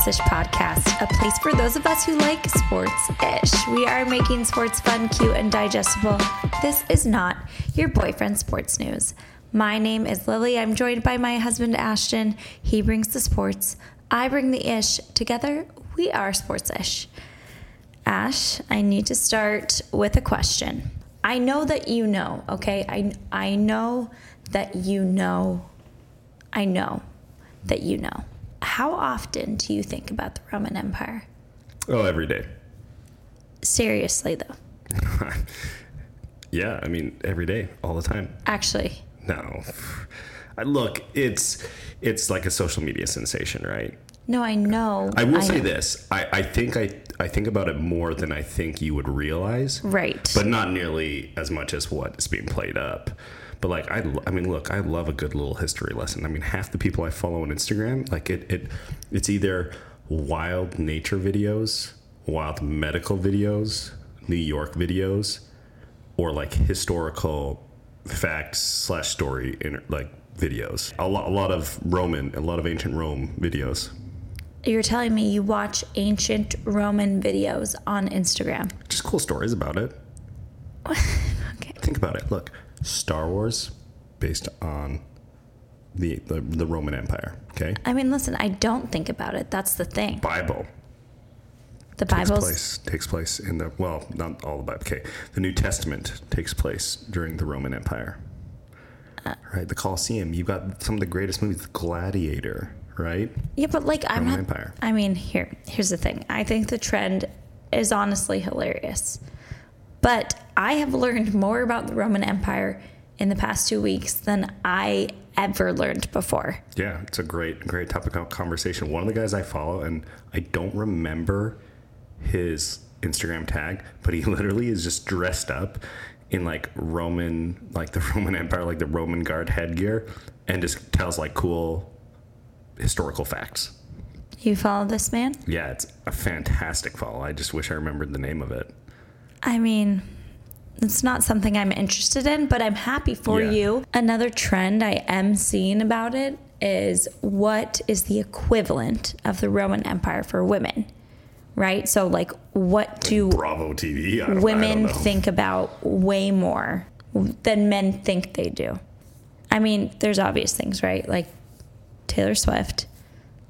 Sports Ish podcast, a place for those of us who like sports ish. We are making sports fun, cute, and digestible. This is not your boyfriend sports news. My name is Lily. I'm joined by my husband Ashton. He brings the sports, I bring the ish. Together, we are sports ish. Ash, I need to start with a question. I know that you know, okay? I, I know that you know. I know that you know. How often do you think about the Roman Empire? Oh, every day. Seriously, though. Yeah, I mean every day, all the time. Actually, No, look, it's it's like a social media sensation, right? no, I know. I will say know. this: I, I think I I think about it more than I think you would realize, Right. but not nearly as much as what is being played up. But like I, I mean, look, I love a good little history lesson. I mean, half the people I follow on Instagram, like it, it it's either wild nature videos, wild medical videos, New York videos, or like historical facts slash story in like videos. A lot, a lot of Roman, a lot of ancient Rome videos. You're telling me you watch ancient Roman videos on Instagram. Just cool stories about it. Okay. Think about it. Look, Star Wars, based on the the, the Roman Empire. Okay, I mean, listen, I don't think about it. That's the thing. Bible The Bible takes place takes place in the well, not all the Bible. Okay, the New Testament takes place during the Roman Empire. Uh. right, the Colosseum. You've got some of the greatest movies. Gladiator. Right. Yeah, but like I'm Roman not. Empire. I mean, here, here's the thing. I think the trend is honestly hilarious, but I have learned more about the Roman Empire in the past two weeks than I ever learned before. Yeah, it's a great, great topic of conversation. One of the guys I follow, and I don't remember his Instagram tag, but he literally is just dressed up in like Roman, like the Roman Empire, like the Roman guard headgear, and just tells like cool historical facts. You follow this man? Yeah, it's a fantastic follow. I just wish I remembered the name of it. I mean, it's not something I'm interested in, but I'm happy for Yeah. you. Another trend I am seeing about it is what is the equivalent of the Roman Empire for women, right? So, like, what do Bravo TV. I don't, I women think about way more than men think they do? I mean, there's obvious things, right? Like Taylor Swift.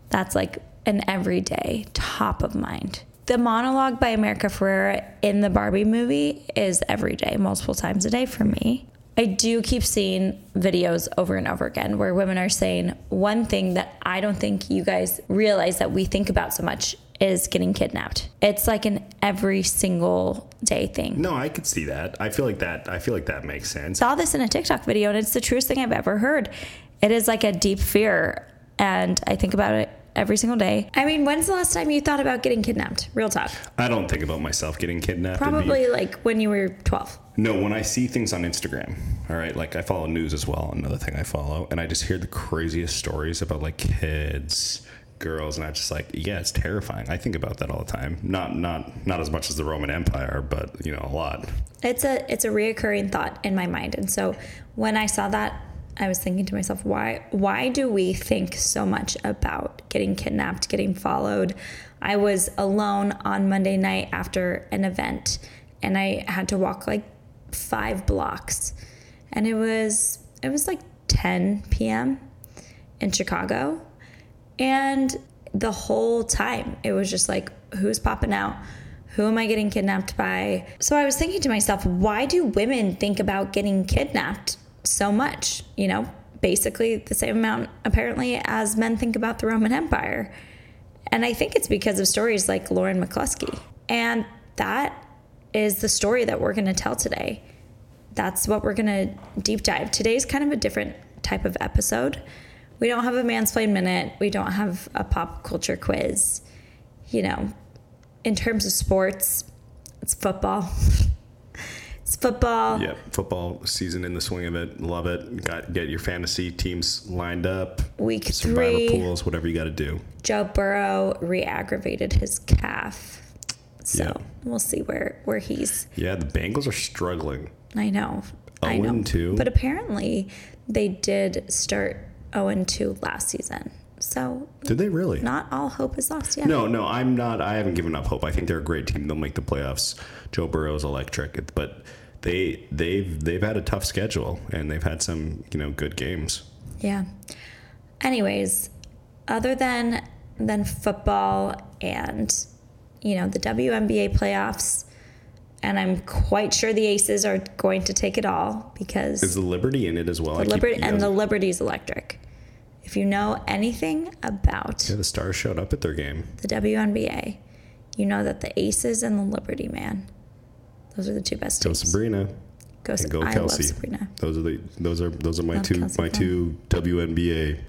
That's like an everyday top of mind. The monologue by America Ferrera in the Barbie movie is every day, multiple times a day for me. I do keep seeing videos over and over again where women are saying one thing that I don't think you guys realize that we think about so much is getting kidnapped. It's like an every single day thing. No, I could see that. I feel like that. I feel like that makes sense. saw this in a TikTok video and it's the truest thing I've ever heard. It is like a deep fear and I think about it every single day. I mean, when's the last time you thought about getting kidnapped? Real talk. I don't think about myself getting kidnapped. Probably like when you were 12. No, when I see things on Instagram, all right, like I follow news as well, another thing I follow, and I just hear the craziest stories about like kids, girls, and I just like, yeah, it's terrifying. I think about that all the time. Not not not as much as the Roman Empire, but you know, a lot. It's a it's a reoccurring thought in my mind. And so when I saw that, I was thinking to myself, why why do we think so much about getting kidnapped, getting followed? I was alone on Monday night after an event and I had to walk like 5 blocks. And it was it was like 10 p.m. in Chicago. And the whole time, it was just like, who's popping out? Who am I getting kidnapped by? So I was thinking to myself, why do women think about getting kidnapped so much? You know, basically the same amount, apparently, as men think about the Roman Empire. And I think it's because of stories like Lauren McCluskey. And that is the story that we're going to tell today. That's what we're going to deep dive. Today's kind of a different type of episode. We don't have a mansplain minute. We don't have a pop culture quiz. You know, in terms of sports, it's football. football. Yep, football season in the swing of it. Love it. Got get your fantasy teams lined up. Week Survivor three, pools, whatever you got to do. Joe Burrow re-aggravated his calf. So Yeah. we'll see where where he's. Yeah, the Bengals are struggling. I know. I know. 0-2. But apparently they did start 0 2 last season. So Did they really? not all hope is lost. yet. No, no, I'm not. I haven't given up hope. I think they're a great team. They'll make the playoffs. Joe Burrow's electric, but they they've they've had a tough schedule and they've had some you know good games. Yeah. Anyways, other than than football and you know the WNBA playoffs, and I'm quite sure the Aces are going to take it all because Is the Liberty in it as well? The keep- Liberty yeah, and the Liberty's electric. If you know anything about yeah, the Stars showed up at their game. the WNBA, you know that the Aces and the Liberty, man, those are the two best Go teams. Sabrina Go, and go Kelsey. Sabrina. Those are the those are those are my Love two Kelsey my Plum. two WNBA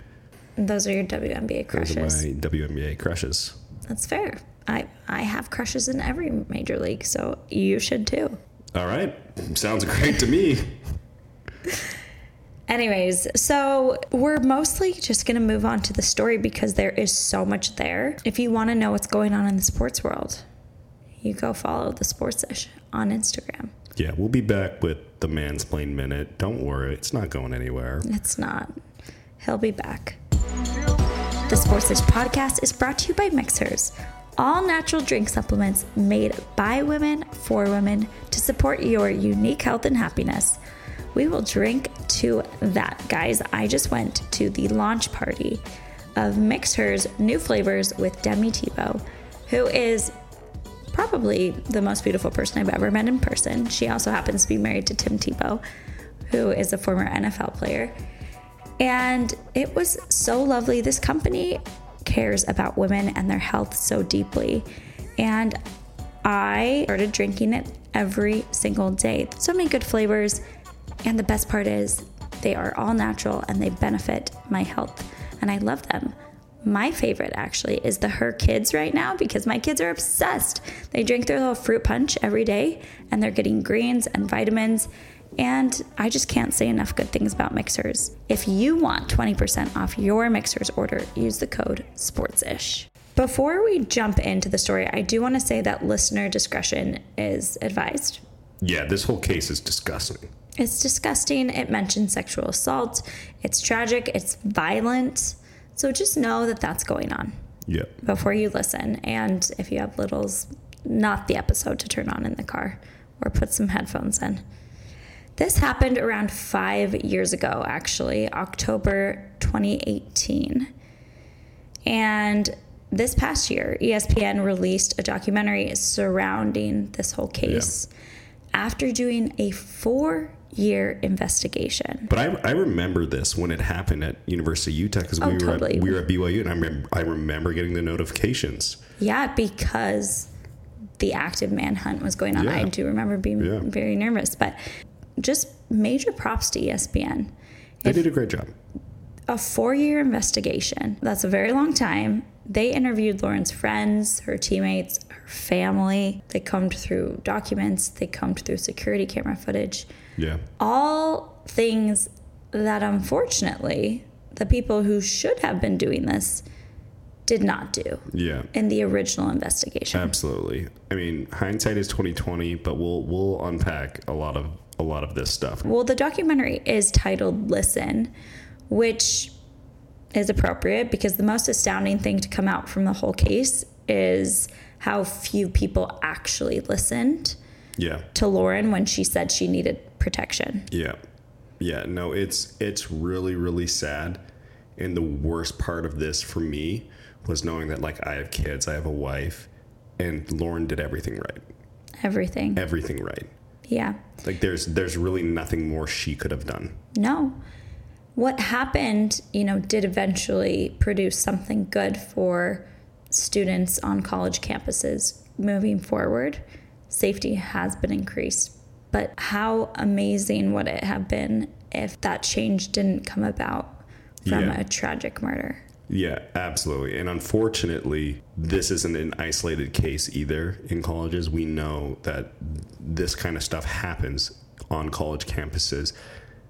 Those are your WNBA those are crushes. my WNBA crushes. That's fair. I I have crushes in every major league, so you should too. All right, sounds great to me. Anyways, so we're mostly just going to move on to the story because there is so much there. If you want to know what's going on in the sports world, you go follow the sports ish on Instagram. Yeah, we'll be back with the man's mansplain minute. Don't worry, it's not going anywhere. It's not. He'll be back. The Sports Ish podcast is brought to you by Mixhers, all natural drink supplements made by women for women to support your unique health and happiness. We will drink to that, guys. I just went to the launch party of Mixhers new flavors with Demi Tebow, who is probably the most beautiful person I've ever met in person. She also happens to be married to Tim Tebow, who is a former NFL player. And it was so lovely. This company cares about women and their health so deeply. And I started drinking it every single day. So many good flavors. And the best part is they are all natural and they benefit my health. And I love them. My favorite actually is the Her Kids right now because my kids are obsessed. They drink their little fruit punch every day and they're getting greens and vitamins. And I just can't say enough good things about Mixhers. If you want 20% off your Mixhers order, use the code SPORTSISH. Before we jump into the story, I do want to say that listener discretion is advised. Yeah, this whole case is disgusting. It's disgusting. It mentions sexual assault. It's tragic. It's violent. So just know that that's going on Yeah. before you listen. And if you have littles, not the episode to turn on in the car or put some headphones in. This happened around five years ago, actually, October 2018. And this past year, ESPN released a documentary surrounding this whole case after doing a four year investigation. But I, I remember this when it happened at University of Utah because Oh, we were totally. at, we were at BYU and I remember I remember getting the notifications. Yeah, because the active manhunt was going on. Yeah. I do remember being Yeah. very nervous, but just major props to ESPN. They did a great job. A four year investigation. That's a very long time. They interviewed Lauren's friends, her teammates, her family. They combed through documents, they combed through security camera footage. Yeah. All things that unfortunately the people who should have been doing this did not do Yeah. in the original investigation. Absolutely. I mean, hindsight is twenty twenty, but we'll we'll unpack a lot of a lot of this stuff. Well, the documentary is titled Listen, which is appropriate because the most astounding thing to come out from the whole case is how few people actually listened Yeah. to Lauren when she said she needed protection. Yeah. Yeah, no, it's it's really really sad. And the worst part of this for me was knowing that like I have kids, I have a wife, and Lauren did everything right. Everything. Everything right. Yeah. Like there's there's really nothing more she could have done. No. What happened, you know, did eventually produce something good for students on college campuses moving forward. Safety has been increased. But how amazing would it have been if that change didn't come about from Yeah. a tragic murder? Yeah, absolutely. And unfortunately, this isn't an isolated case either in colleges. We know that this kind of stuff happens on college campuses.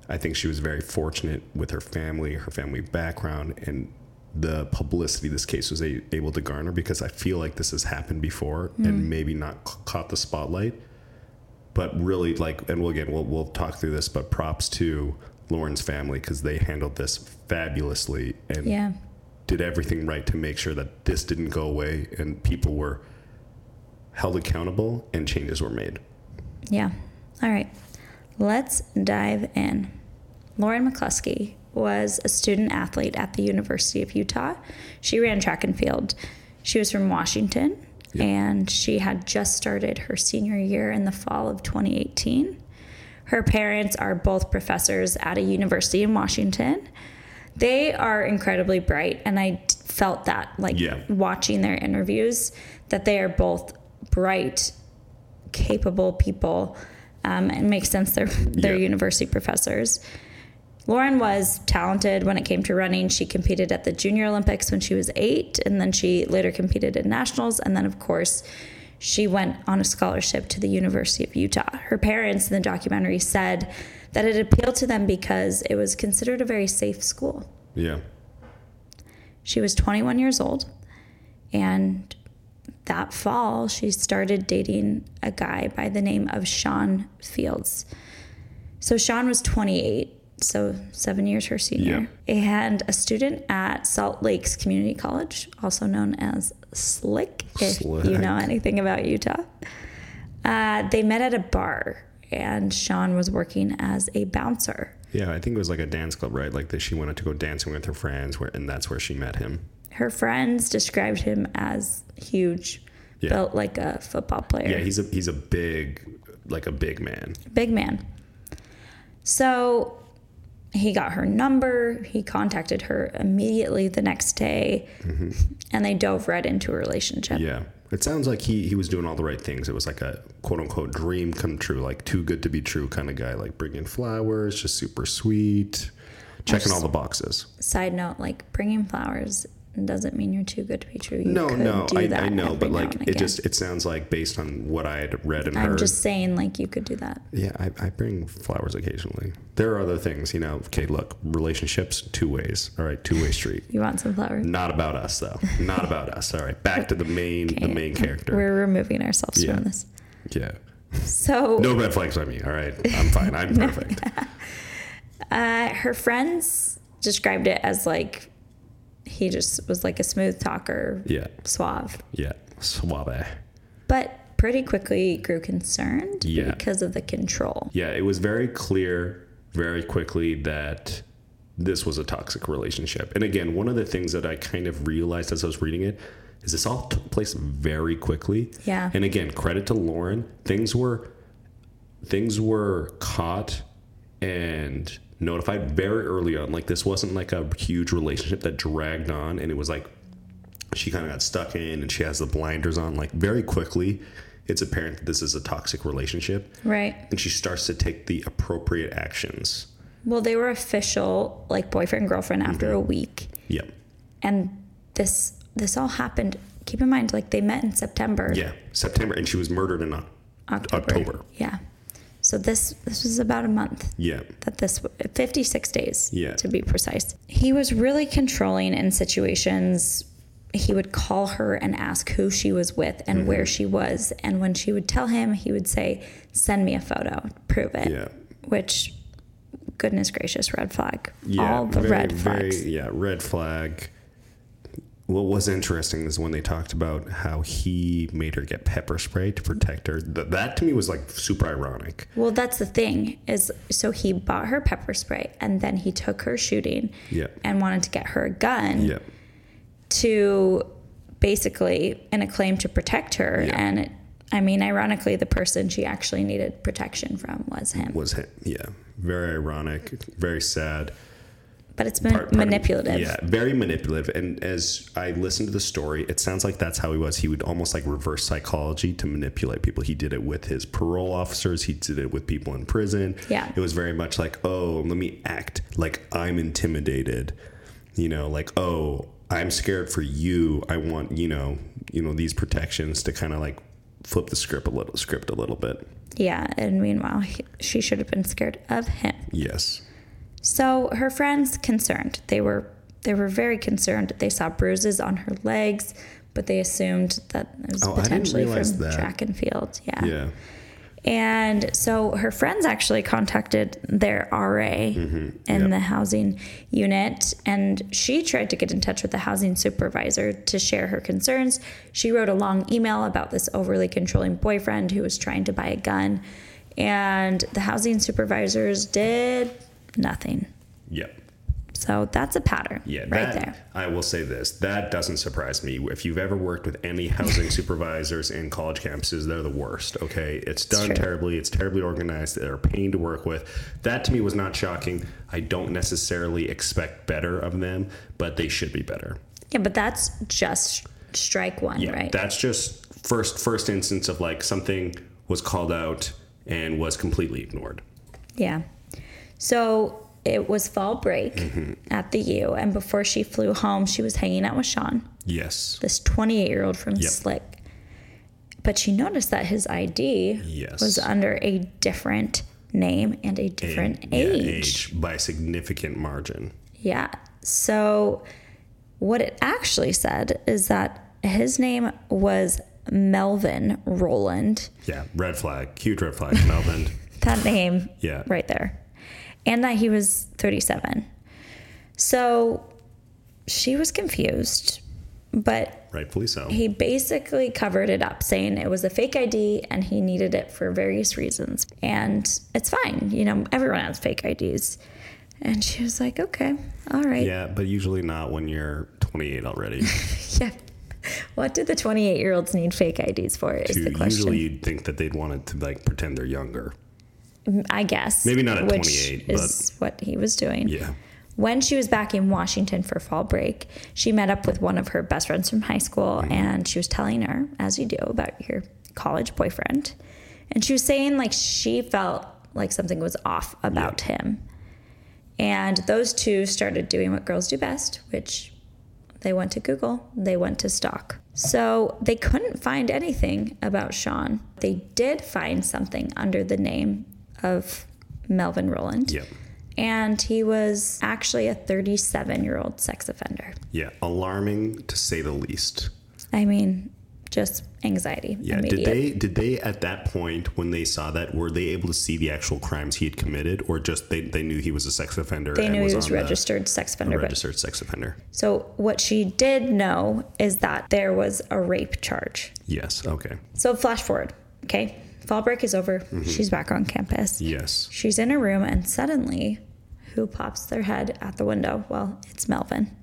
I think she was very fortunate with her family, her family background, and the publicity this case was a- able to garner because I feel like this has happened before and mm-hmm. maybe not c- caught the spotlight. But really, like, and we'll again, we'll, we'll talk through this, but props to Lauren's family because they handled this fabulously and Yeah. did everything right to make sure that this didn't go away and people were held accountable and changes were made. Yeah. All right. Let's dive in. Lauren McCluskey was a student athlete at the University of Utah. She ran track and field. She was from Washington Yeah. and she had just started her senior year in the fall of 2018. Her parents are both professors at a university in Washington. They are incredibly bright, and I felt that like Yeah. watching their interviews that they are both bright, capable people. Um, it makes sense they're they're Yeah. university professors. Lauren was talented when it came to running. She competed at the Junior Olympics when she was eight, and then she later competed in nationals. And then, of course, she went on a scholarship to the University of Utah. Her parents in the documentary said that it appealed to them because it was considered a very safe school. Yeah. She was 21 years old, and that fall, she started dating a guy by the name of Sean Fields. So Sean was 28, so seven years her senior, and a student at Salt Lakes Community College, also known as Slick, if you know anything about Utah. Uh, they met at a bar, and Sean was working as a bouncer. Yeah, I think it was like a dance club, right? Like that she wanted to go dancing with her friends, where and that's where she met him. Her friends described him as huge, Yeah. built like a football player. Yeah, he's a he's a big, like a big man. big man. So he got her number. He contacted her immediately the next day, and they dove right into a relationship. Mm-hmm. Yeah, it sounds like he he was doing all the right things. It was like a quote unquote dream come true, like too good to be true kind of guy. Like bringing flowers, just super sweet, checking all the boxes. Side note: like bringing flowers doesn't mean you're too good to be true. You No, no, I, I know, but like it again. just it sounds like based on what I had read and heard. I'm just saying, like you could do that. Yeah, I, I bring flowers occasionally. There are other things, you know. Okay, look, relationships two ways. All right, two way street. You want some flowers? Not about us though. Not about us. All right, back to the main the main character. We're removing ourselves Yeah. from this. yeah. So No red flags by me. All right, I'm fine. I'm perfect. Uh, her friends described it as like he just was like a smooth talker, Yeah, suave, yeah. Suave. but pretty quickly grew concerned Yeah. because of the control. Yeah, it was very clear very quickly that this was a toxic relationship. And again, one of the things that I kind of realized as I was reading it is this all took place very quickly. Yeah. And again, credit to Lauren. Things were things were caught and notified very early on. Like this wasn't like a huge relationship that dragged on and it was like she kind of got stuck in and she has the blinders on like very quickly. It's apparent that this is a toxic relationship Right. and she starts to take the appropriate actions. Well, they were official, like boyfriend girlfriend, after Mm-hmm. a week, Yep. and this this all happened. Keep in mind, like they met in September, Yeah. September, and she was murdered in October. October. Yeah. So this this was about a month. Yeah. that this 56 days Yeah. to be precise he was really controlling in situations he would call her and ask who she was with and Mm-hmm. where she was and when she would tell him he would say send me a photo prove it Yeah. which goodness gracious red flag Yeah. all the very, red flags Very, yeah. Red flag. What was interesting is when they talked about how he made her get pepper spray to protect her. Th- that to me was like super ironic. well that's the thing is so he bought her pepper spray and then he took her shooting Yeah. and wanted to get her a gun Yeah. to basically in a claim to protect her and it, i mean ironically the person she actually needed protection from was him Was him. Yeah. Very ironic. Very sad. But it's been Part- part of- manipulative yeah, very manipulative. And as I listened to the story, it sounds like that's how he was. He would almost like reverse psychology to manipulate people. He did it with his parole officers. He did it with people in prison. Yeah. it was very much like, oh, let me act like I'm intimidated. You know, like oh, I'm scared for you. I want you know, you know these protections to kind of like flip the script a little, script a little bit. yeah and meanwhile he, she should have been scared of him Yes. So her friends concerned they were they were very concerned they saw bruises on her legs but they assumed that it was Oh, potentially from that. track and field yeah. Yeah. And so her friends actually contacted their RA in Yep. the housing unit, and she tried to get in touch with the housing supervisor to share her concerns. She wrote a long email about this overly controlling boyfriend who was trying to buy a gun, and the housing supervisors did nothing. Yep. So that's a pattern Yeah, right that, there. I will say this. That doesn't surprise me. If you've ever worked with any housing supervisors in college campuses, they're the worst. Okay, it's done true. terribly. It's terribly organized. They're a pain to work with. That to me was not shocking. I don't necessarily expect better of them, but they should be better. Yeah, but that's just strike one, Yeah, right? that's just first first instance of like something was called out and was completely ignored. Yeah. So it was fall break Mm-hmm. at the U, and before she flew home, she was hanging out with Sean, Yes. this 28 year old from Yep. Slick. But she noticed that his ID Yes. was under a different name and a different And- yeah, age. by a significant margin. Yeah. So what it actually said is that his name was Melvin Rowland. Yeah, red flag, huge red flag, Melvin. That name Yeah. right there. And that he was 37. So she was confused, but Rightfully so. he basically covered it up, saying it was a fake ID and he needed it for various reasons. And it's fine. You know, everyone has fake IDs. And she was like, okay, all right. Yeah, but usually not when you're 28 already. Yeah. What do the 28 year olds need fake IDs for? Is To- the question. usually you'd think that they'd want to like pretend they're younger. I guess. Maybe not at which 28, is what he was doing. Yeah. When she was back in Washington for fall break, she met up with one of her best friends from high school Mm-hmm. and she was telling her, as you do, about your college boyfriend. And she was saying, like, she felt like something was off about him. And those two started doing what girls do best, which they went to Google, they went to stalk. So they couldn't find anything about Sean. They did find something under the name of Melvin Rowland. Yep. And he was actually a 37 year old sex offender. Yeah. Alarming to say the least. I mean, just anxiety. Yeah. immediate. Did they did they at that point when they saw that were they able to see the actual crimes he had committed or just they, they knew he was a sex offender They and knew was he was on the- registered sex a offender. registered sex offender? So what she did know is that there was a rape charge. Yes. Okay. So flash forward, okay? Fall break is over. Mm-hmm. She's back on campus. Yes. She's in her room, and suddenly, who pops their head at the window? Well, it's Melvin.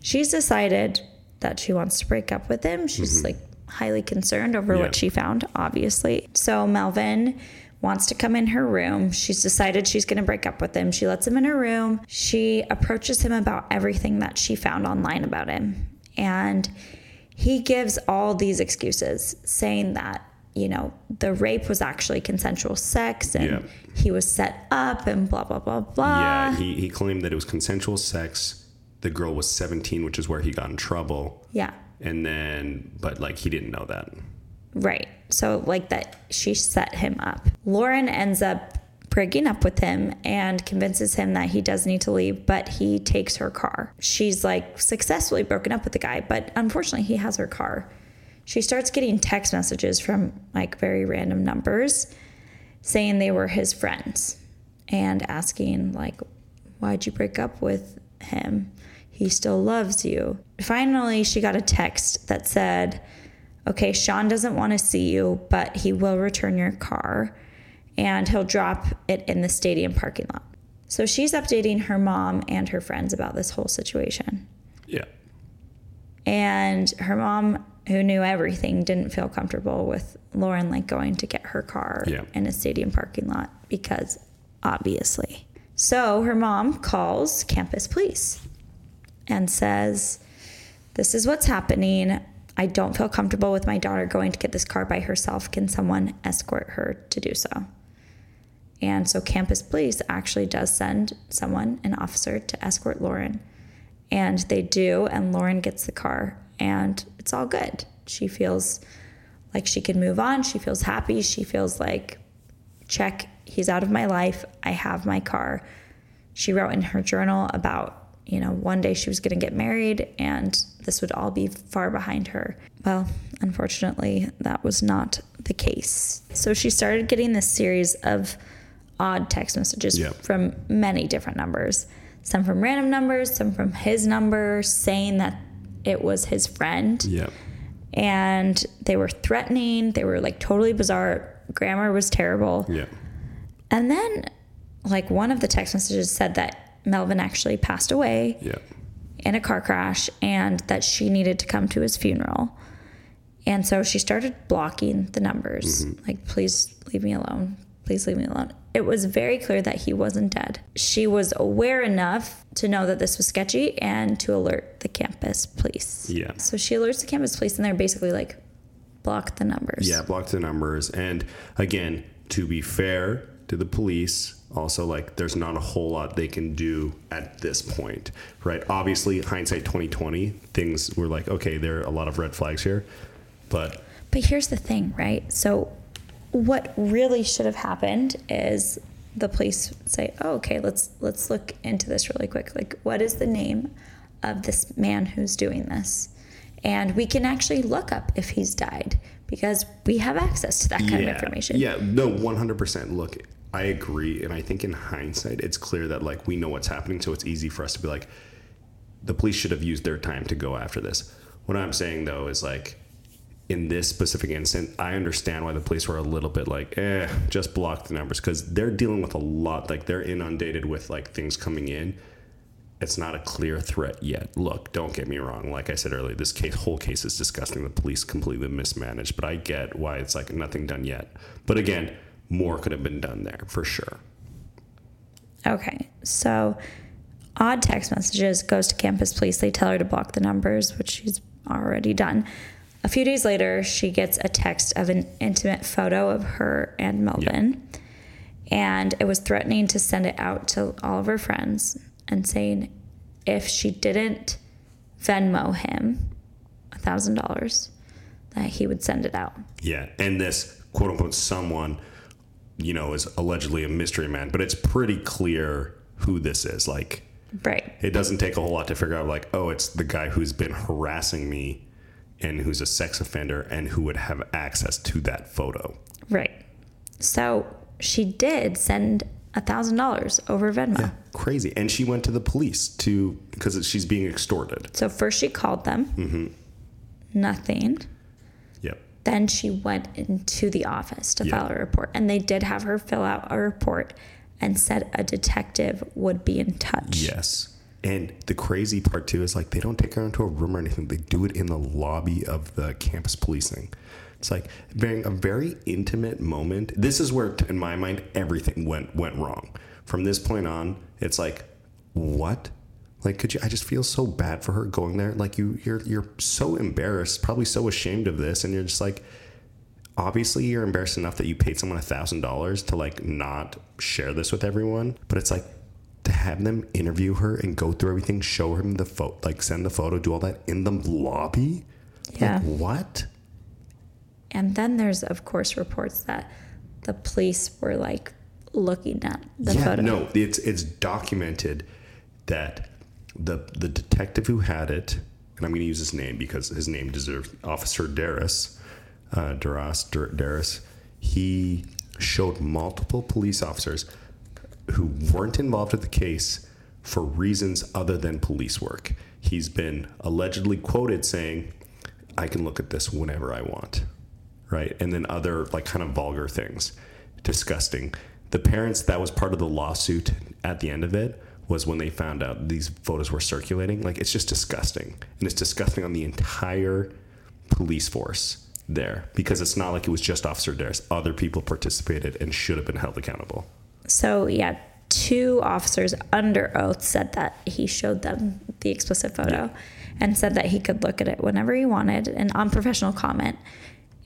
She's decided that she wants to break up with him. She's mm-hmm. like highly concerned over Yeah. what she found, obviously. So Melvin wants to come in her room. She's decided she's going to break up with him. She lets him in her room. She approaches him about everything that she found online about him. And he gives all these excuses, saying that, you know, the rape was actually consensual sex and Yeah. he was set up and blah, blah, blah, blah. Yeah. He he claimed that it was consensual sex. The girl was 17, which is where he got in trouble. Yeah. And then, but like he didn't know that. Right. So, like that, she set him up. Lauren ends up breaking up with him and convinces him that he does need to leave, but he takes her car. She's like successfully broken up with the guy, but unfortunately, he has her car. She starts getting text messages from like very random numbers saying they were his friends and asking, like, why'd you break up with him? He still loves you. Finally, she got a text that said, okay, Sean doesn't want to see you, but he will return your car and he'll drop it in the stadium parking lot. So she's updating her mom and her friends about this whole situation. Yeah. And her mom, who knew everything, didn't feel comfortable with Lauren like going to get her car Yeah. in a stadium parking lot because obviously. So her mom calls campus police and says, This is what's happening. I don't feel comfortable with my daughter going to get this car by herself. Can someone escort her to do so? And so campus police actually does send someone, an officer, to escort Lauren. And they do, and Lauren gets the car, and it's all good. She feels like she can move on. She feels happy. She feels like, check, he's out of my life. I have my car. She wrote in her journal about you know, one day she was going to get married and this would all be far behind her. Well, unfortunately, that was not the case. So she started getting this series of odd text messages Yeah. from many different numbers. Some from random numbers, some from his number saying that it was his friend Yeah. and they were threatening. They were like totally bizarre. Grammar was terrible. Yeah. And then, like, one of the text messages said that Melvin actually passed away Yeah. in a car crash and that she needed to come to his funeral. And so she started blocking the numbers. Mm-hmm. Like, please leave me alone. Please leave me alone. It was very clear that he wasn't dead. She was aware enough to know that this was sketchy and to alert the campus police. Yeah. So she alerts the campus police and they're basically like, block the numbers. Yeah, block the numbers. And again, to be fair to the police, also like there's not a whole lot they can do at this point, right? Obviously, hindsight 2020, things were like, okay, there are a lot of red flags here, but But here's the thing, right? So, what really should have happened is the police say, oh, "Okay, let's let's look into this really quick. Like, what is the name of this man who's doing this?" And we can actually look up if he's died because we have access to that kind of information. Yeah, no, 100%. Look, I agree. And I think in hindsight, it's clear that like we know what's happening. So it's easy for us to be like, the police should have used their time to go after this. What I'm saying though is like, in this specific instance, I understand why the police were a little bit like, eh, just block the numbers because they're dealing with a lot. Like they're inundated with like things coming in. It's not a clear threat yet. Look, don't get me wrong. Like I said earlier, this case, whole case is disgusting. The police completely mismanaged, but I get why it's like nothing done yet. But again, more could have been done there for sure. Okay, so odd text messages goes to campus police. They tell her to block the numbers, which she's already done. A few days later, she gets a text of an intimate photo of her and Melvin, and it was threatening to send it out to all of her friends and saying if she didn't Venmo him a thousand dollars, that he would send it out. Yeah, and this quote unquote someone, you know, is allegedly a mystery man, but it's pretty clear who this is. Like, Right. it doesn't take a whole lot to figure out, like, oh, it's the guy who's been harassing me and who's a sex offender and who would have access to that photo. Right. So she did send a thousand dollars over Venmo. Crazy. And she went to the police to, because she's being extorted. So first she called them. Mm-hmm. Nothing. Yep. Then she went into the office to Yeah. file a report, and they did have her fill out a report and said a detective would be in touch. Yes. And the crazy part too is like they don't take her into a room or anything. They do it in the lobby of the campus policing. It's like very a very intimate moment. This is where, in my mind, everything went went wrong. From this point on, it's like, what? Like, could you? I just feel so bad for her going there. Like you, you're you're so embarrassed, probably so ashamed of this, and you're just like, obviously you're embarrassed enough that you paid someone a thousand dollars to like not share this with everyone but it's like to have them interview her and go through everything show him the photo like send the photo do all that in the lobby Yeah. like, what And then there's, of course, reports that the police were like looking at the yeah photo. no it's it's documented that the the detective who had it and i'm going to use his name because his name deserves officer Deras uh Deras Dar- Deras he showed multiple police officers who weren't involved with the case for reasons other than police work. He's been allegedly quoted saying, I can look at this whenever I want. Right. And then other like kind of vulgar things. Disgusting. The parents, that was part of the lawsuit at the end of it, was when they found out these photos were circulating. Like it's just disgusting. And it's disgusting on the entire police force there because it's not like it was just Officer Deras. Other people participated and should have been held accountable. So, yeah, two officers under oath said that he showed them the explicit photo and said that he could look at it whenever he wanted an unprofessional comment.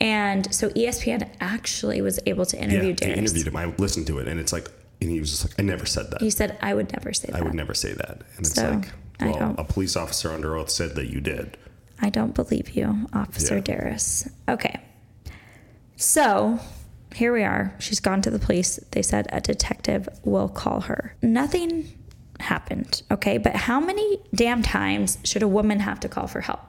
And so ESPN actually was able to interview yeah, Deras. I interviewed him. I listened to it, and it's like, and he was just like, I never said that. He said, I would never say that. I would never say that. And it's So, like, well, a police officer under oath said that you did. I don't believe you, Officer Yeah. Deras. Okay. So here we are. She's gone to the police. They said a detective will call her. Nothing happened. Okay. But how many damn times should a woman have to call for help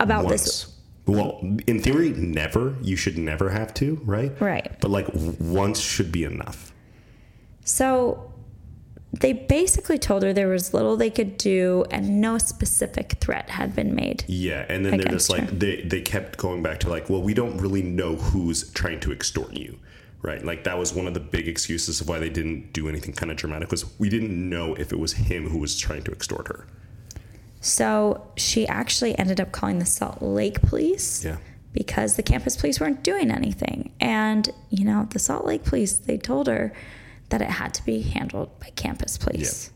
about this? Once. Well, in theory, never. You should never have to, right? Right. But like once should be enough. So they basically told her there was little they could do and no specific threat had been made. Yeah, and then they're just like they they kept going back to like, well, we don't really know who's trying to extort you, right? Like that was one of the big excuses of why they didn't do anything kind of dramatic was we didn't know if it was him who was trying to extort her. So she actually ended up calling the Salt Lake police. Yeah. Because the campus police weren't doing anything. And, you know, the Salt Lake police, they told her that it had to be handled by campus police.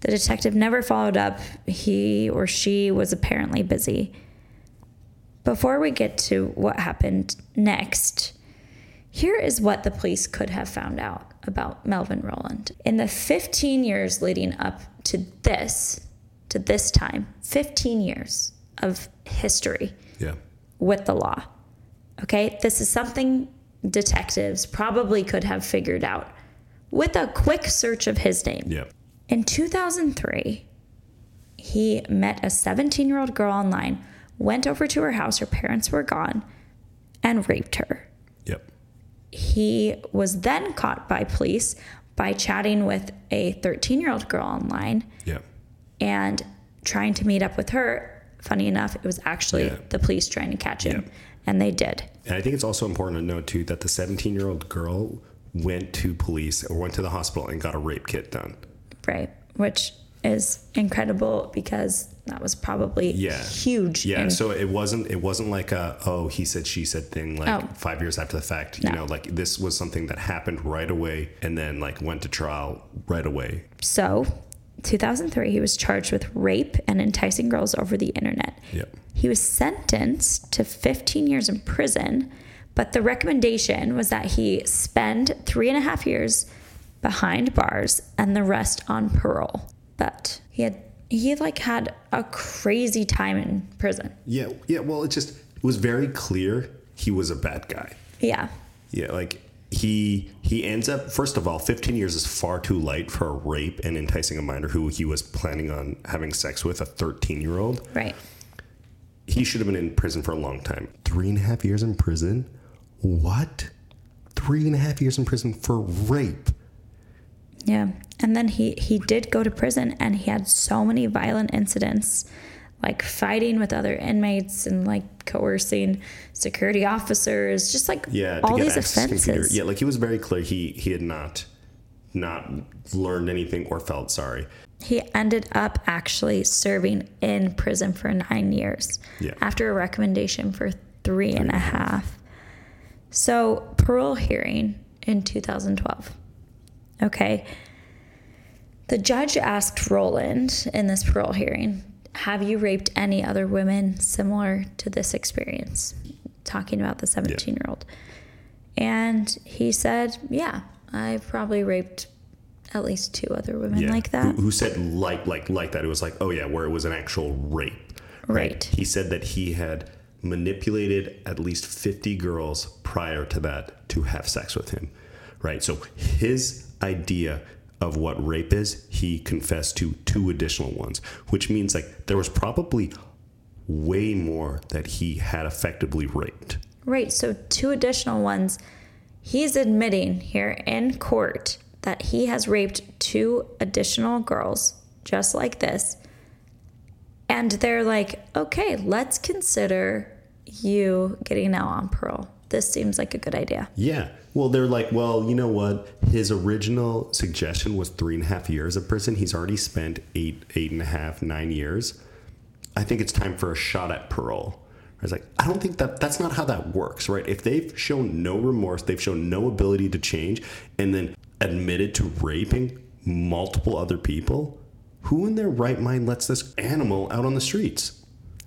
The detective never followed up. He or she was apparently busy. Before we get to what happened next, here is what the police could have found out about Melvin Rowland. In the 15 years leading up to this, to this time, 15 years of history Yeah. with the law. Okay? This is something detectives probably could have figured out with a quick search of his name. Yeah. In 2003, he met a 17 year old girl online, went over to her house, her parents were gone, and raped her. Yep. He was then caught by police by chatting with a 13 year old girl online Yeah. and trying to meet up with her. Funny enough, it was actually Yeah. the police trying to catch him, and they did. And I think it's also important to note too that the 17 year old girl went to police or went to the hospital and got a rape kit done. Right. Which is incredible because that was probably Yeah. huge. Yeah, in- so it wasn't it wasn't like a oh he said she said thing like Oh. five years after the fact. You know, like this was something that happened right away and then like went to trial right away. so, 2003, he was charged with rape and enticing girls over the internet. Yep. He was sentenced to 15 years in prison, but the recommendation was that he spend three and a half years behind bars and the rest on parole. But he had he like had a crazy time in prison. Yeah, yeah. Well, it just it was very clear he was a bad guy. Yeah. Yeah, like he he ends up first of all, 15 years is far too light for a rape and enticing a minor who he was planning on having sex with, a 13 year old. Right. He should have been in prison for a long time. Three and a half years in prison? What? Three and a half years in prison for rape. Yeah. And then he he did go to prison and he had so many violent incidents like fighting with other inmates and like coercing security officers, just like Yeah, all these to computer. offenses. Yeah, like he was very clear he he had not not learned anything or felt sorry. He ended up actually serving in prison for nine years Yeah. after a recommendation for three and a half. So, parole hearing in 2012. Okay. The judge asked Rowland in this parole hearing, Have you raped any other women similar to this experience? Talking about the 17 year old. And he said, Yeah, I've probably raped at least two other women Yeah. like that. Who, who said like like like that? It was like, oh yeah, where it was an actual rape. Right. He said that he had manipulated at least 50 girls prior to that to have sex with him. Right. So his idea of what rape is, he confessed to two additional ones, which means like there was probably way more that he had effectively raped. Right. So, two additional ones. He's admitting here in court that he has raped two additional girls just like this. And they're like, okay, let's consider you getting out on parole. This seems like a good idea. Yeah. Well, they're like, well, you know what? His original suggestion was three and a half years of prison. He's already spent eight, eight and a half, nine years. I think it's time for a shot at parole. I was like, I don't think that that's not how that works, right? If they've shown no remorse, they've shown no ability to change, and then admitted to raping multiple other people, who in their right mind lets this animal out on the streets?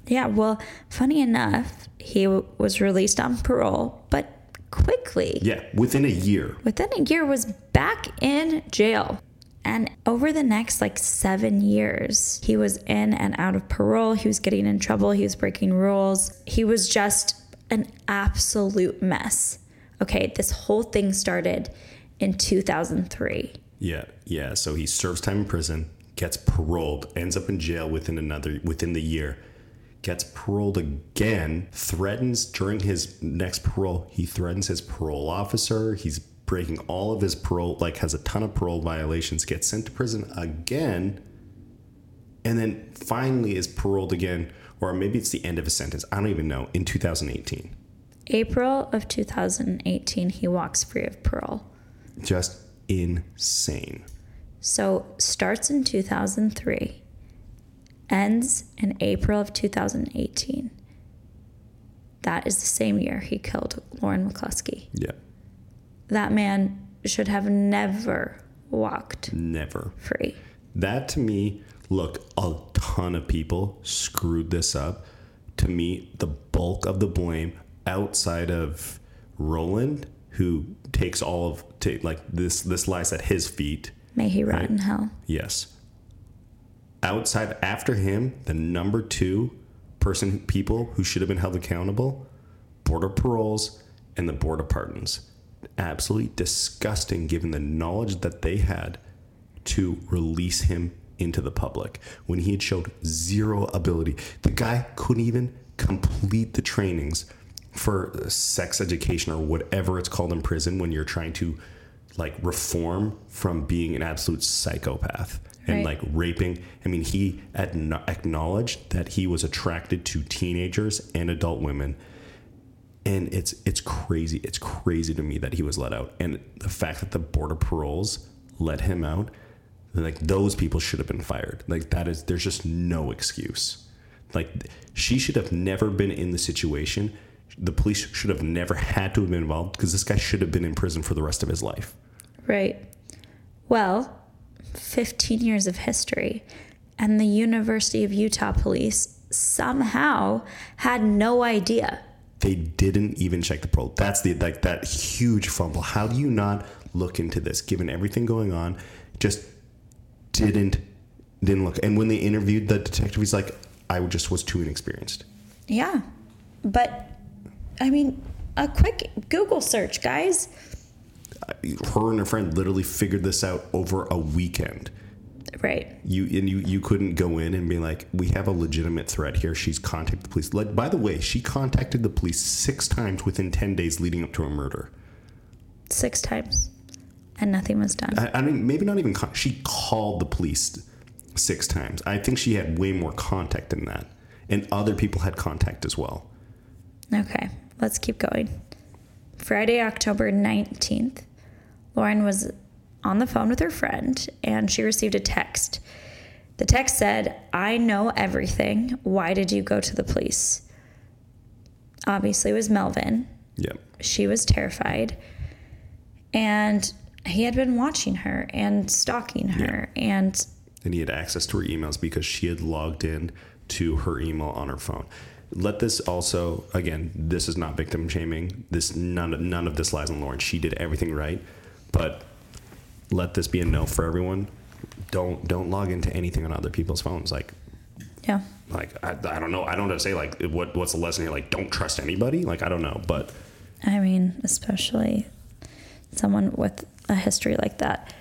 Yeah, well, funny enough, he w- was released on parole, but quickly. Yeah, within a year. within a year was back in jail. And over the next like seven years he was in and out of parole. He was getting in trouble. He was breaking rules. He was just an absolute mess. Okay this whole thing started in 2003 Yeah, yeah. So he serves time in prison, gets paroled, ends up in jail within another within the year, gets paroled again, threatens during his next parole, he threatens his parole officer. He's breaking all of his parole, like has a ton of parole violations, gets sent to prison again, and then finally is paroled again, or maybe it's the end of his sentence. I don't even know. In 2018, April of 2018, he walks free of parole. just insane. So starts in 2003, ends in April of 2018. That is the same year he killed Lauren McCluskey. Yeah, That man should have never walked never. free. That to me, look, a ton of people screwed this up. To me, the bulk of the blame outside of Rowland, who takes all of ta like this this lies at his feet. May he rot Right. in hell. Yes. Outside after him, the number two person people who should have been held accountable, border paroles and the border pardons. Absolutely disgusting given the knowledge that they had to release him into the public when he had showed zero ability. The guy couldn't even complete the trainings for sex education or whatever it's called in prison when you're trying to like reform from being an absolute psychopath and Right. like raping. I mean, he adno- acknowledged that he was attracted to teenagers and adult women and it's it's crazy. It's crazy to me that he was let out, and the fact that the border paroles let him out, like those people should have been fired. Like that is there's just no excuse. Like she should have never been in the situation. The police should have never had to have been involved because this guy should have been in prison for the rest of his life. Right. Well, 15 years of history, and the University of Utah police somehow had no idea. They didn't even check the parole. That's the like that huge fumble. How do you not look into this given everything going on? Just didn't didn't look. And when they interviewed the detective, he's like, I just was too inexperienced. Yeah. But, I mean, a quick Google search, guys. Her and her friend literally figured this out over a weekend. Right. You and you you couldn't go in and be like, we have a legitimate threat here. She's contacted the police. Like, by the way, she contacted the police six times within ten days leading up to her murder. Six times. And nothing was done. I, I mean, maybe not even. Con- she called the police six times. I think she had way more contact than that, and other people had contact as well. Okay, let's keep going. Friday, October 19th, Lauren was on the phone with her friend and she received a text. The text said, I know everything. Why did you go to the police? Obviously, it was Melvin. Yeah, She was terrified. And he had been watching her and stalking her. And and he had access to her emails because she had logged in to her email on her phone. Let this also again, this is not victim shaming. This none of, none of this lies on Lauren. She did everything right, but let this be a no for everyone. Don't don't log into anything on other people's phones. Like yeah, like I, I don't know. I don't know to say like what what's the lesson here. Like don't trust anybody. Like I don't know, but I mean, especially someone with a history like that.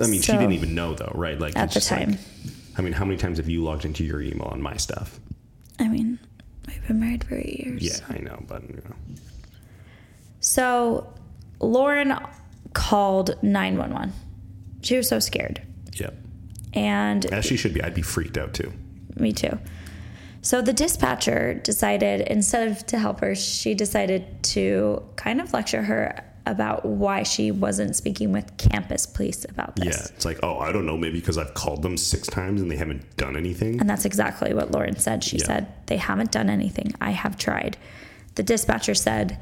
I mean, she didn't even know though, right? Like At the just like- time. I mean, how many times have you logged into your email on my stuff? I mean, we've been married for eight years. Yeah, I know, but you know. So Lauren called 911. She was so scared. yeah, And as she should be. I'd be freaked out too. me too. So the dispatcher decided, instead of to help her, she decided to kind of lecture her about why she wasn't speaking with campus police about this. Yeah, it's like, oh, I don't know, maybe because I've called them six times and they haven't done anything. And that's exactly what Lauren said. She Yeah. said, They haven't done anything. I have tried. The dispatcher said,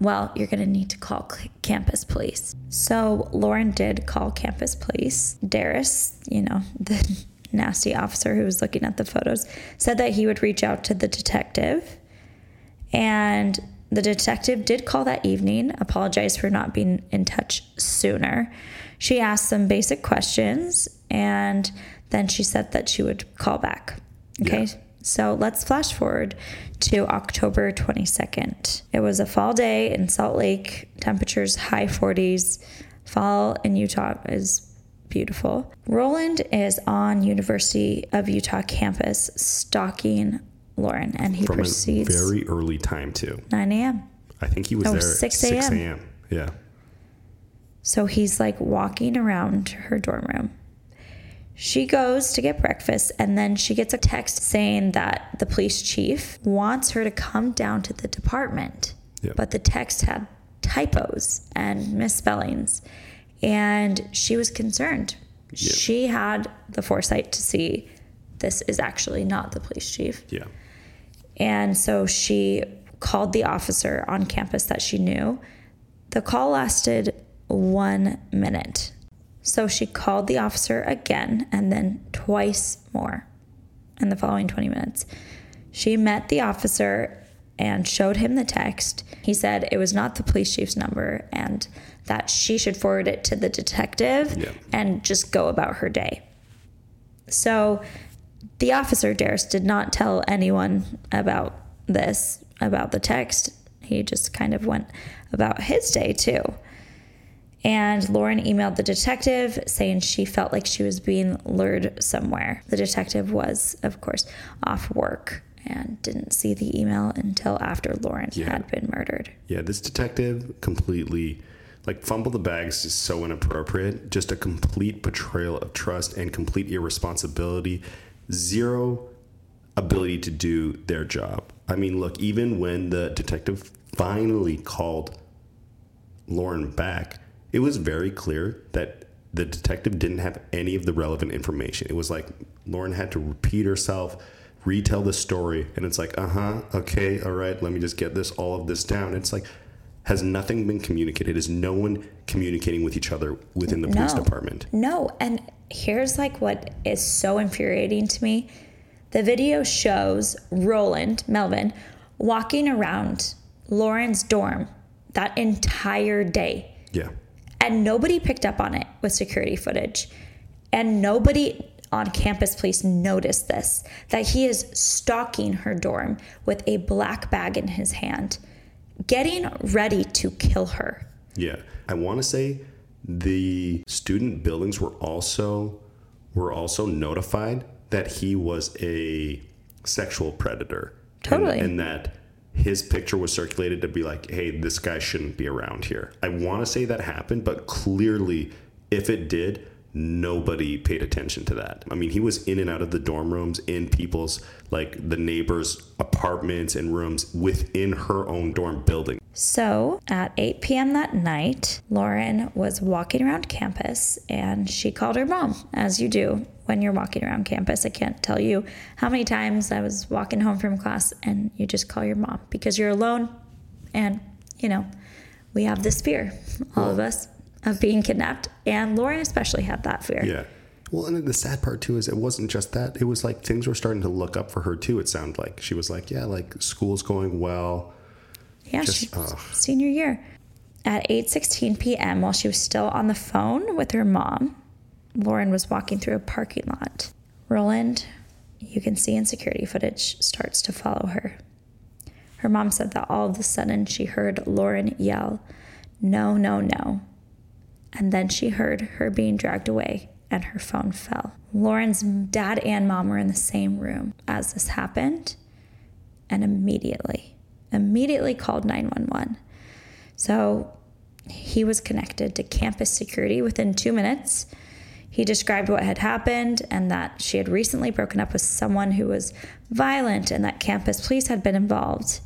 Well, you're going to need to call campus police. So Lauren did call campus police. Deras, you know, the nasty officer who was looking at the photos, said that he would reach out to the detective. And the detective did call that evening, apologized for not being in touch sooner. She asked some basic questions and then she said that she would call back. Okay. Yeah. So let's flash forward to October 22nd. It was a fall day in Salt Lake, temperatures high 40s. Fall in Utah is beautiful. Rowland is on University of Utah campus stalking Lauren, and he From proceeds a very early time too. 9 a.m. I think he was Oh, there 6 at 6 a.m.. a.m. Yeah. So he's like walking around her dorm room. She goes to get breakfast and then she gets a text saying that the police chief wants her to come down to the department. Yeah. But the text had typos and misspellings. And she was concerned. Yeah. She had the foresight to see this is actually not the police chief. Yeah. And so she called the officer on campus that she knew. The call lasted one minute. So she called the officer again and then twice more in the following 20 minutes. She met the officer and showed him the text. He said it was not the police chief's number and that she should forward it to the detective Yeah. and just go about her day. So the officer, Deras, did not tell anyone about this, about the text. He just kind of went about his day too. And Lauren emailed the detective saying she felt like she was being lured somewhere. The detective was, of course, off work and didn't see the email until after Lauren Yeah. had been murdered. Yeah, this detective completely like fumble the bags is so inappropriate. Just a complete betrayal of trust and complete irresponsibility. Zero ability to do their job. I mean, look, even when the detective finally called Lauren back, it was very clear that the detective didn't have any of the relevant information. It was like Lauren had to repeat herself, retell the story, and it's like, uh huh, okay, all right, let me just get this, all of this down. It's like, has nothing been communicated? Is no one communicating with each other within the police No. department? No, and here's like what is so infuriating to me. The video shows Rowland, Melvin, walking around Lauren's dorm that entire day. Yeah. And nobody picked up on it with security footage. And nobody on campus police noticed this that he is stalking her dorm with a black bag in his hand, getting ready to kill her. Yeah, I want to say the student buildings were also were also notified that he was a sexual predator. And- Totally. and, that his picture was circulated to be like, "Hey, this guy shouldn't be around here." I want to say that happened, but clearly, if it did, nobody paid attention to that. I mean, he was in and out of the dorm rooms, in people's like the neighbors' apartments and rooms within her own dorm building. So at 8 p.m. that night, Lauren was walking around campus and she called her mom, as you do when you're walking around campus. I can't tell you how many times I was walking home from class and you just call your mom because you're alone and, you know, we have this fear, all of us, of being kidnapped. And Lauren especially had that fear. Yeah. Well, and the sad part too is it wasn't just that. It was like things were starting to look up for her too. It sounded like she was like, yeah, like school's going well. Yeah, Just, she, senior year. At 8:16 p.m., while she was still on the phone with her mom, Lauren was walking through a parking lot. Rowland, you can see in security footage, starts to follow her. Her mom said that all of a sudden she heard Lauren yell, "No, no, no." And then she heard her being dragged away and her phone fell. Lauren's dad and mom were in the same room as this happened and immediately, immediately called 911. So he was connected to campus security within two minutes. He described what had happened and that she had recently broken up with someone who was violent and that campus police had been involved.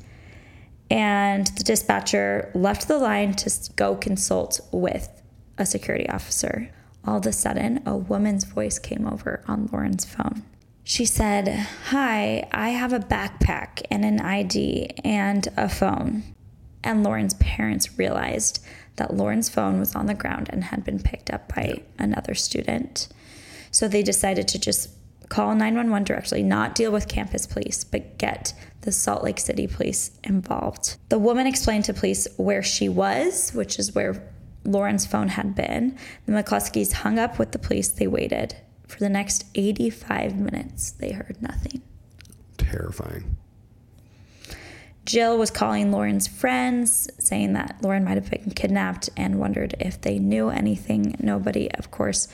And the dispatcher left the line to go consult with a security officer. All of a sudden, a woman's voice came over on Lauren's phone. She said, Hi, I have a backpack and an ID and a phone. And Lauren's parents realized that Lauren's phone was on the ground and had been picked up by another student. So they decided to just call 911 directly, not deal with campus police, but get the Salt Lake City police involved. The woman explained to police where she was, which is where Lauren's phone had been. The McCluskeys hung up with the police. They waited. For the next 85 minutes, they heard nothing. Terrifying. Jill was calling Lauren's friends, saying that Lauren might have been kidnapped and wondered if they knew anything. Nobody, of course,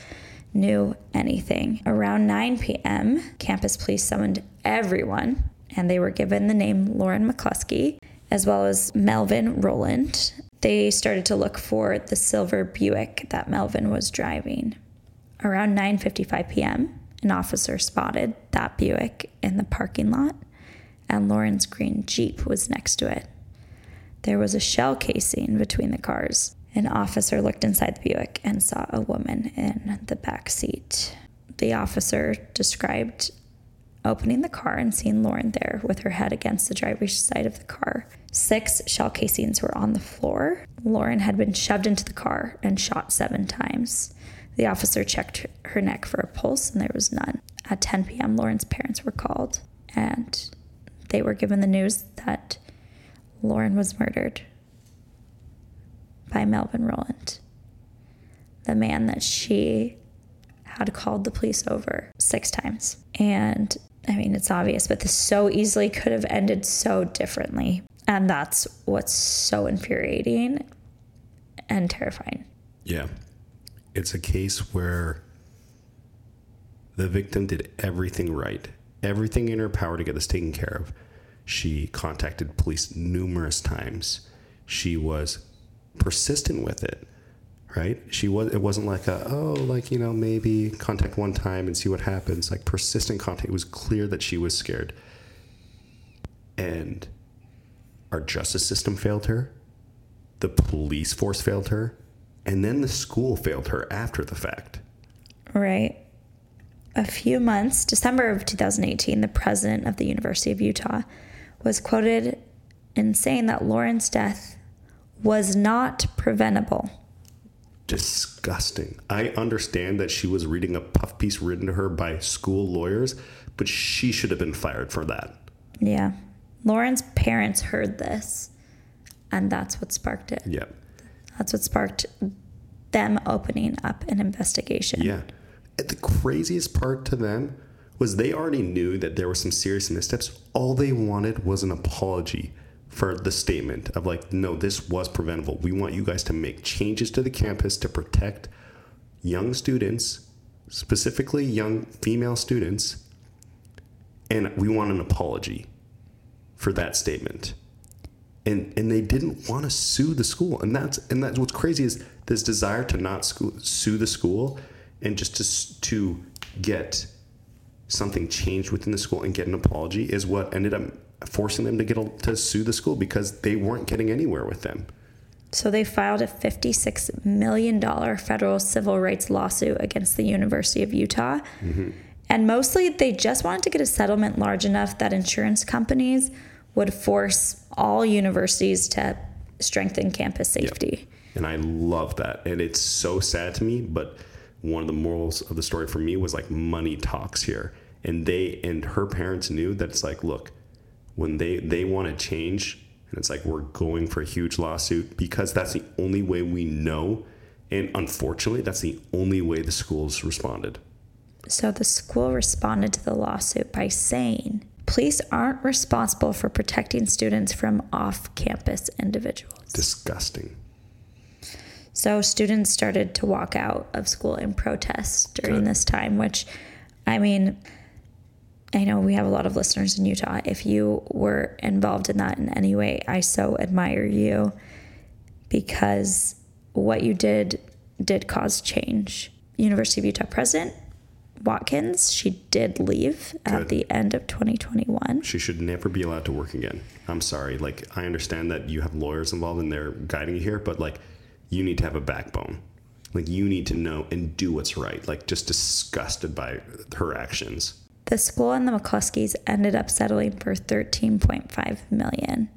knew anything. Around 9 p.m., campus police summoned everyone, and they were given the name Lauren McCluskey, as well as Melvin Rowland. They started to look for the silver Buick that Melvin was driving. Around 9:55 p.m., an officer spotted that Buick in the parking lot, and Lauren's green Jeep was next to it. There was a shell casing between the cars. An officer looked inside the Buick and saw a woman in the back seat. The officer described opening the car and seeing Lauren there with her head against the driver's side of the car. Six shell casings were on the floor. Lauren had been shoved into the car and shot seven times. The officer checked her neck for a pulse and there was none. At 10 p.m., Lauren's parents were called and they were given the news that Lauren was murdered by Melvin Rowland, the man that she had called the police over six times. And I mean, it's obvious, but this so easily could have ended so differently. And that's what's so infuriating and terrifying. Yeah. It's a case where the victim did everything right, everything in her power to get this taken care of. She contacted police numerous times. She was persistent with it, right? She was. It wasn't like a oh, like you know maybe contact one time and see what happens. Like persistent contact. It was clear that she was scared, and our justice system failed her. The police force failed her, and then the school failed her after the fact. Right. A few months, December of 2018, the president of the University of Utah was quoted in saying that Lauren's death was not preventable. Disgusting. I understand that she was reading a puff piece written to her by school lawyers, but she should have been fired for that. Yeah. Lauren's parents heard this, and that's what sparked it. Yeah. That's what sparked them opening up an investigation. Yeah. The craziest part to them was they already knew that there were some serious missteps. All they wanted was an apology for the statement of like, no, this was preventable. We want you guys to make changes to the campus to protect young students, specifically young female students, and we want an apology for that statement. And and they didn't want to sue the school, and that's and that's what's crazy is this desire to not school, sue the school and just to to get something changed within the school and get an apology is what ended up forcing them to get a, to sue the school because they weren't getting anywhere with them. So they filed a $56 million federal civil rights lawsuit against the University of Utah. Mm-hmm. And mostly they just wanted to get a settlement large enough that insurance companies would force all universities to strengthen campus safety. Yep. And I love that. And it's so sad to me, but one of the morals of the story for me was like money talks here. And they and her parents knew that it's like, look, when they they want to change and it's like we're going for a huge lawsuit because that's the only way we know. And unfortunately that's the only way the schools responded. So the school responded to the lawsuit by saying police aren't responsible for protecting students from off-campus individuals. Disgusting so students started to walk out of school in protest during Good. this time which i mean I know we have a lot of listeners in Utah. If you were involved in that in any way, I so admire you because what you did did cause change. University of Utah president Watkins, she did leave Good. at the end of 2021. She should never be allowed to work again. I'm sorry. Like I understand that you have lawyers involved and they're guiding you here, but like you need to have a backbone. Like you need to know and do what's right. Like just disgusted by her actions. The school and the McCluskeys ended up settling for 13.5 million.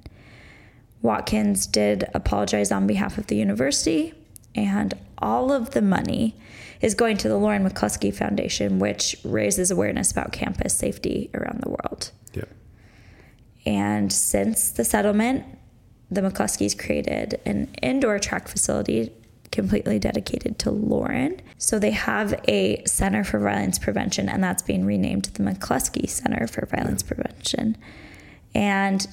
Watkins did apologize on behalf of the university, and all of the money is going to the Lauren McCluskey Foundation, which raises awareness about campus safety around the world. Yeah. And since the settlement, the McCluskeys created an indoor track facility completely dedicated to Lauren. So they have a Center for Violence Prevention, and that's being renamed the McCluskey Center for Violence Prevention. And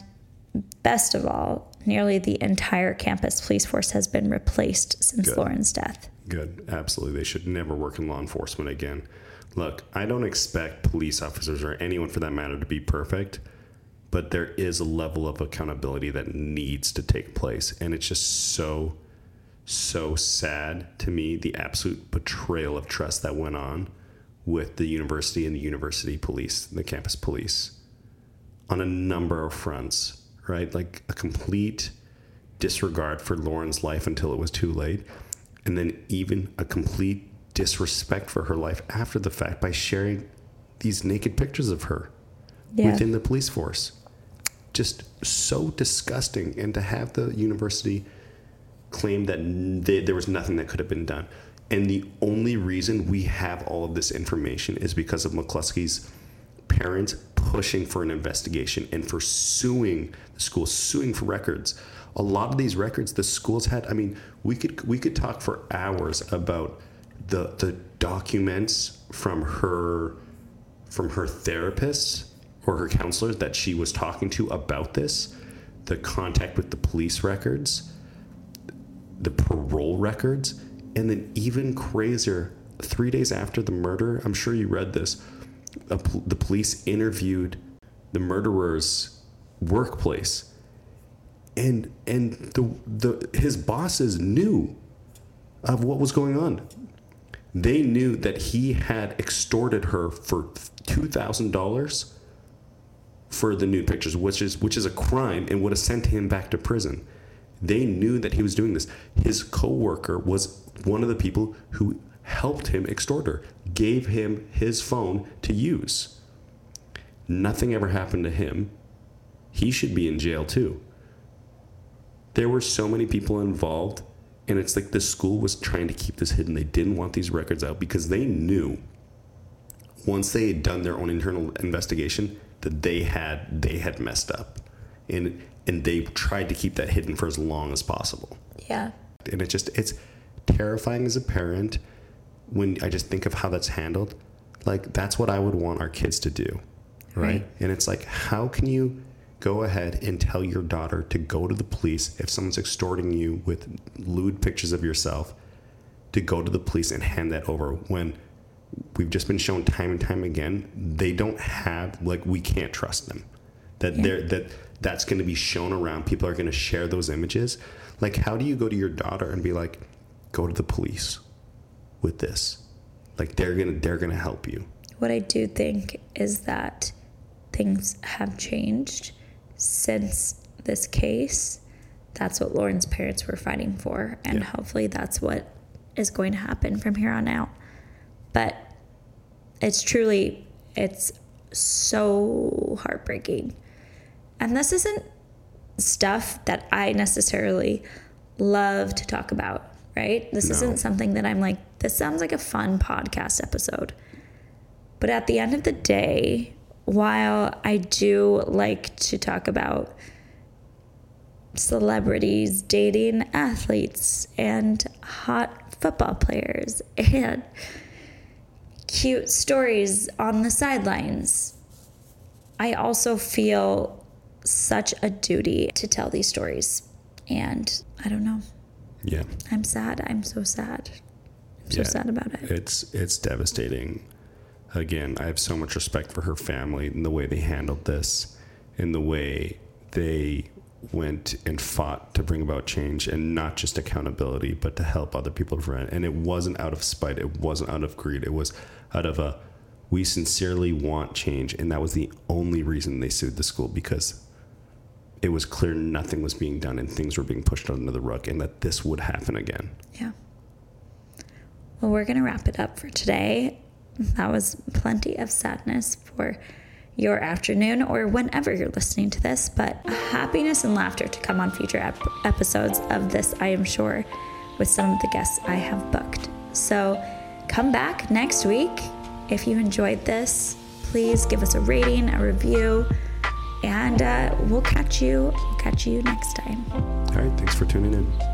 best of all, nearly the entire campus police force has been replaced since Good. Lauren's death. Good. Absolutely. They should never work in law enforcement again. Look, I don't expect police officers or anyone for that matter to be perfect, but there is a level of accountability that needs to take place. And it's just so, so sad to me the absolute betrayal of trust that went on with the university and the university police, the campus police, on a number of fronts, right? Like a complete disregard for Lauren's life until it was too late. And then even a complete disrespect for her life after the fact by sharing these naked pictures of her Yeah. within the police force. Just so disgusting. And to have the university claim that they, there was nothing that could have been done. And the only reason we have all of this information is because of McCluskey's parents pushing for an investigation and for suing the school, suing for records. A lot of these records the schools had. I mean, we could we could talk for hours about the the documents from her from her therapists or her counselors that she was talking to about this, the contact with the police records, the parole records, and then even crazier, three days after the murder, I'm sure you read this, a pol- the police interviewed the murderer's workplace, and and the the his bosses knew of what was going on. They knew that he had extorted her for two thousand dollars for the nude pictures, which is which is a crime and would have sent him back to prison. They knew that he was doing this. His coworker was one of the people who helped him extort her, gave him his phone to use. Nothing ever happened to him. He should be in jail too. There were so many people involved, and it's like the school was trying to keep this hidden. They didn't want these records out because they knew once they had done their own internal investigation that they had they had messed up and and they tried to keep that hidden for as long as possible Yeah. and it just it's terrifying as a parent when i just think of how that's handled like that's what i would want our kids to do right, Right. and it's like how can you go ahead and tell your daughter to go to the police if someone's extorting you with lewd pictures of yourself to go to the police and hand that over when we've just been shown time and time again they don't have like we can't trust them that Yeah. they're that that's going to be shown around people are going to share those images like how do you go to your daughter and be like go to the police with this like they're going to they're going to help you What I do think is that things have changed since this case. That's what Lauren's parents were fighting for, and Yeah. hopefully that's what is going to happen from here on out. But it's truly it's so heartbreaking. And this isn't stuff that I necessarily love to talk about, right? This No. isn't something that I'm like, this sounds like a fun podcast episode. But at the end of the day, while I do like to talk about celebrities dating athletes and hot football players and cute stories on the sidelines, I also feel such a duty to tell these stories. And I don't know. yeah I'm sad. I'm so sad. I'm so sad about it. it's it's devastating again i have so much respect for her family and the way they handled this and the way they went and fought to bring about change and not just accountability but to help other people prevent and it wasn't out of spite it wasn't out of greed it was out of a we sincerely want change and that was the only reason they sued the school because it was clear nothing was being done and things were being pushed under the rug and that this would happen again Yeah. Well, we're going to wrap it up for today. That was plenty of sadness for your afternoon or whenever you're listening to this, but happiness and laughter to come on future ep- episodes of this, I am sure, with some of the guests I have booked. So come back next week. If you enjoyed this, please give us a rating, a review, and uh, we'll catch you. We'll catch you next time. all right thanks for tuning in